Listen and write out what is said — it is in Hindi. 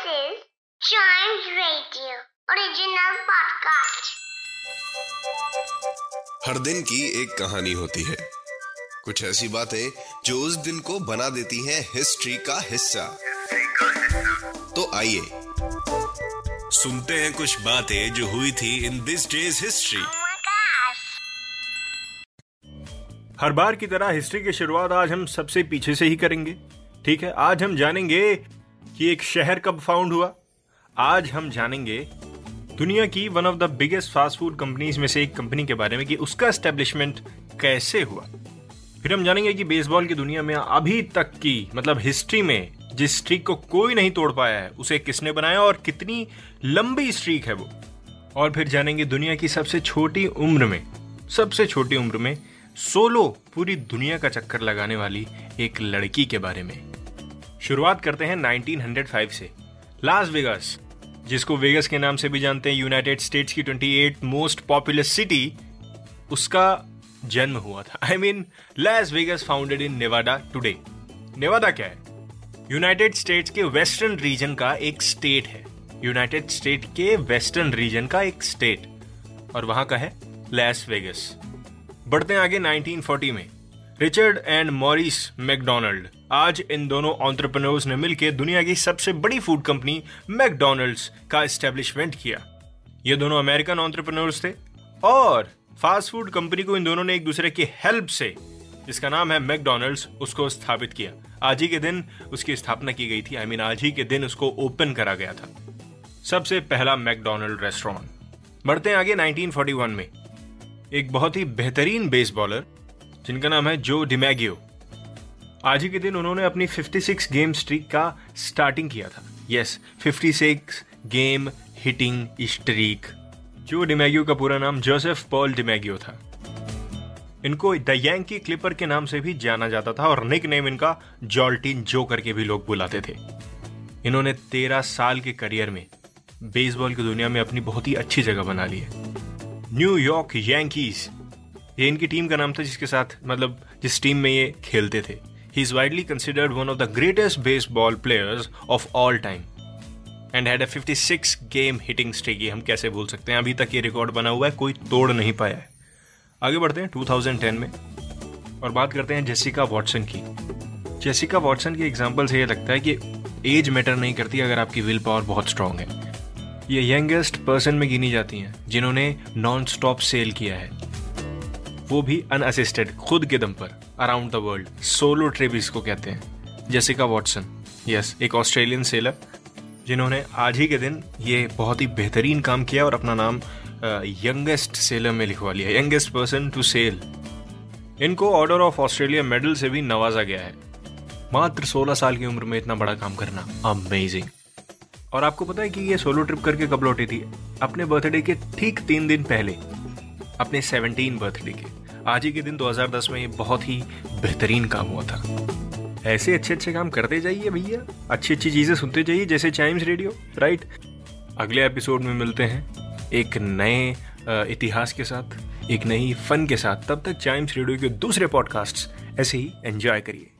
This is Chimes Radio original podcast. हर दिन की एक कहानी होती है कुछ ऐसी बातें जो उस दिन को बना देती हैं हिस्ट्री का हिस्सा तो आइए सुनते हैं कुछ बातें जो हुई थी इन दिस डेज़ हिस्ट्री. हर बार की तरह हिस्ट्री की शुरुआत आज हम सबसे पीछे से ही करेंगे ठीक है आज हम जानेंगे कि एक शहर कब फाउंड हुआ। आज हम जानेंगे दुनिया की one of the biggest fast food companies में से एक कंपनी के बारे में कि उसका एस्टेब्लिशमेंट कैसे हुआ। फिर हम जानेंगे कि बेसबॉल की दुनिया में अभी तक की मतलब हिस्ट्री में, जिस स्ट्रीक को कोई नहीं तोड़ पाया है, उसे किसने बनाया और कितनी लंबी स्ट्रीक है वो। और फिर जानेंगे दुनिया की सबसे छोटी उम्र में, सबसे छोटी उम्र में सोलो पूरी दुनिया का चक्कर लगाने वाली एक लड़की के बारे में। शुरुआत करते हैं 1905 से। लास वेगास जिसको वेगस के नाम से भी जानते हैं यूनाइटेड स्टेट्स की 28 मोस्ट पॉपुलर सिटी उसका जन्म हुआ था। I mean Las Vegas founded in Nevada today Nevada क्या है? यूनाइटेड स्टेट्स के वेस्टर्न रीजन का एक स्टेट है। यूनाइटेड स्टेट के वेस्टर्न रीजन का एक स्टेट और वहाँ का है लैस वेगस बढ़ते हैं आगे 1940 में। Richard and Maurice McDonald. आज इन दोनों ऑन्टरप्रनोर्स ने मिलकर दुनिया की सबसे बड़ी फ़ूड कंपनी मैकडोनल्ड्स का एस्टेब्लिशमेंट किया। ये दोनों अमेरिकन ऑन्टरप्रनोर्स थे और फास्ट फ़ूड कंपनी को इन दोनों ने एक दूसरे की हेल्प से जिसका नाम है मैकडोनल्ड्स उसको स्थापित किया। आज ही के दिन उसकी स्थापना की गई थी। आई I मीन mean, आज ही के दिन उसको ओपन करा गया था। सबसे पहला मैकडोनल्ड रेस्टोरेंट। बढ़ते हैं आगे 1941 में। एक बहुत ही बेहतरीन बेस बॉलर जिनका नाम है जो डिमैगियो। आज ही के दिन उन्होंने अपनी 56 गेम स्ट्रीक का स्टार्टिंग किया था। यस 56 गेम हिटिंग स्ट्रीक जो डिमैगियो का पूरा नाम जोसेफ पॉल डिमैगियो था। इनको द यांकी क्लिपर के नाम से भी जाना जाता था और निक नेम इनका जॉल्टिन जो करके भी लोग बुलाते थे। इन्होंने तेरह साल के करियर में बेसबॉल की दुनिया में अपनी बहुत ही अच्छी जगह बना ली है। न्यूयॉर्क यांकीज ये इनकी टीम का नाम था जिसके साथ मतलब जिस टीम में ये खेलते थे। He is widely considered one of the greatest baseball players of all time and had a 56 game hitting streak हम कैसे भूल सकते हैं? अभी तक ये रिकॉर्ड बना हुआ है, कोई तोड़ नहीं पाया है। आगे बढ़ते हैं 2010 में और बात करते हैं जेसिका वॉटसन की। जेसिका वॉटसन की एग्ज़ाम्पल से ये लगता है कि एज मैटर नहीं करती अगर आपकी विल पावर बहुत स्ट्रांग है। ये यंगेस्ट पर्सन में गिनी जाती हैं, जिन्होंने नॉन स्टॉप सेल किया है। वो भी अनअसिस्टेड खुद के दम पर around the world solo trip इसको कहते हैं. जेसिका वॉटसन यस एक ऑस्ट्रेलियन सेलर जिन्होंने आज ही के दिन ये बहुत ही बेहतरीन काम किया और अपना नाम यंगेस्ट सेलर में लिखवा लिया यंगेस्ट पर्सन टू सेल इनको ऑर्डर ऑफ़ ऑस्ट्रेलिया मेडल से भी नवाजा गया है. मात्र 16 साल की उम्र में इतना बड़ा काम करना अमेजिंग और आपको पता है कि ये सोलो ट्रिप करके कब लौटी थी? अपने बर्थडे के ठीक तीन दिन पहले. अपने 17 बर्थडे के। आज ही के दिन 2010 में ये बहुत ही बेहतरीन काम हुआ था। ऐसे अच्छे अच्छे काम करते जाइए भैया। अच्छी अच्छी चीज़ें सुनते जाइए, जैसे चाइम्स रेडियो राइट अगले एपिसोड में मिलते हैं एक नए इतिहास के साथ, एक नई फन के साथ। तब तक चाइम्स रेडियो के दूसरे पॉडकास्ट ऐसे ही एंजॉय करिए।